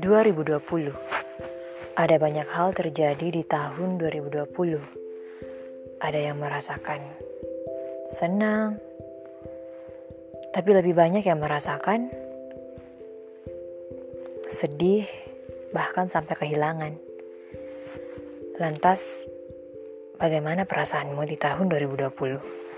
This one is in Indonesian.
2020 Ada banyak hal terjadi di tahun 2020 Ada yang merasakan senang Tapi lebih banyak yang merasakan sedih Bahkan sampai kehilangan. Lantas, bagaimana perasaanmu di tahun 2020?